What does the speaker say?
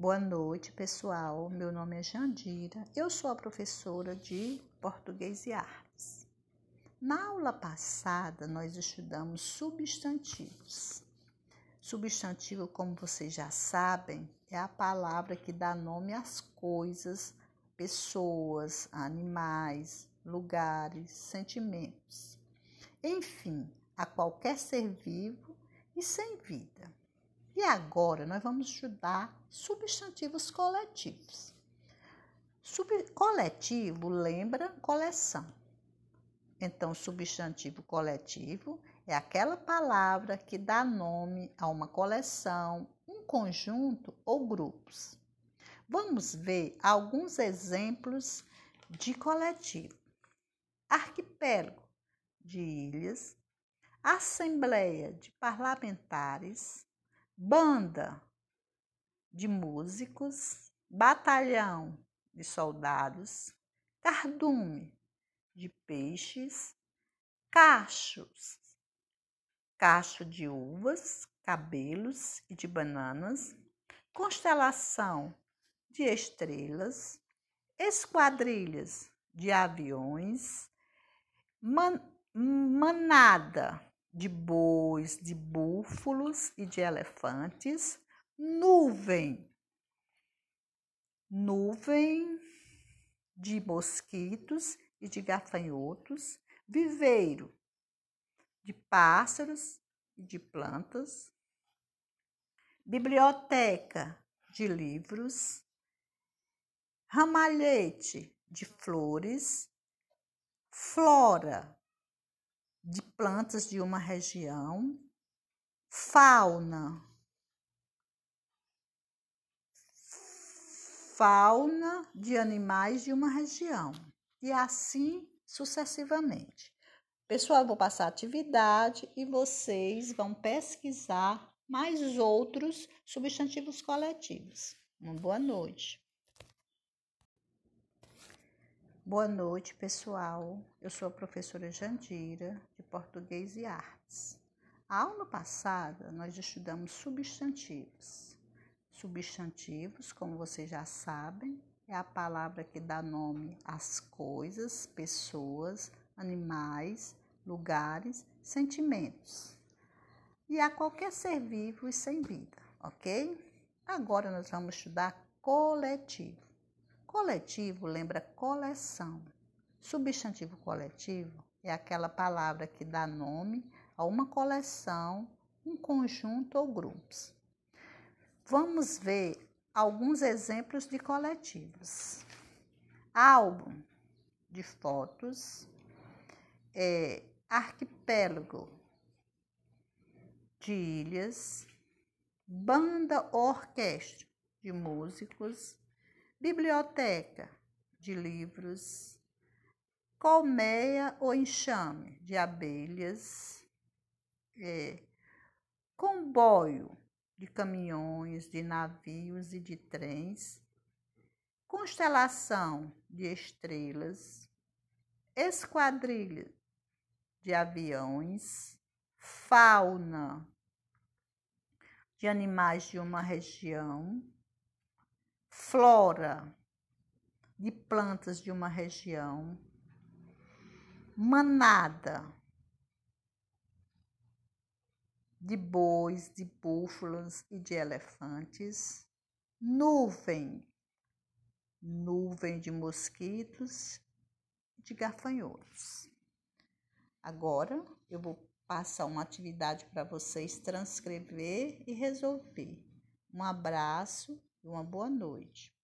Boa noite, pessoal. Meu nome é Jandira. Eu sou a professora de Português e Artes. Na aula passada, nós estudamos substantivos. Substantivo, como vocês já sabem, é a palavra que dá nome às coisas, pessoas, animais, lugares, sentimentos. Enfim, a qualquer ser vivo e sem vida. E agora nós vamos estudar substantivos coletivos. Sub coletivo lembra coleção. Então, substantivo coletivo é aquela palavra que dá nome a uma coleção, um conjunto ou grupos. Vamos ver alguns exemplos de coletivo: arquipélago de ilhas, assembleia de parlamentares, banda de músicos, batalhão de soldados, cardume de peixes, cachos, cacho de uvas, cabelos e de bananas, constelação de estrelas, esquadrilhas de aviões, man, manada de bois, de búfalos e de elefantes, nuvem, nuvem de mosquitos e de gafanhotos, viveiro de pássaros e de plantas, biblioteca de livros, ramalhete de flores, flora de plantas de uma região, fauna, fauna de animais de uma região, e assim sucessivamente. Pessoal, vou passar a atividade e vocês vão pesquisar mais outros substantivos coletivos. Uma boa noite. Boa noite, pessoal. Eu sou a professora Jandira, de Português e Artes. A aula passada, nós estudamos substantivos. Substantivos, como vocês já sabem, é a palavra que dá nome às coisas, pessoas, animais, lugares, sentimentos. E a qualquer ser vivo e sem vida, ok? Agora nós vamos estudar coletivo. Coletivo lembra coleção. Substantivo coletivo é aquela palavra que dá nome a uma coleção, um conjunto ou grupos. Vamos ver alguns exemplos de coletivos. Álbum de fotos, é, arquipélago de ilhas, banda ou orquestra de músicos, biblioteca de livros, colmeia ou enxame de abelhas, é, comboio de caminhões, de navios e de trens, constelação de estrelas, esquadrilha de aviões, fauna de animais de uma região, flora de plantas de uma região, manada de bois, de búfalos e de elefantes, nuvem, nuvem de mosquitos de gafanhotos. Agora eu vou passar uma atividade para vocês transcrever e resolver. Um abraço uma boa noite.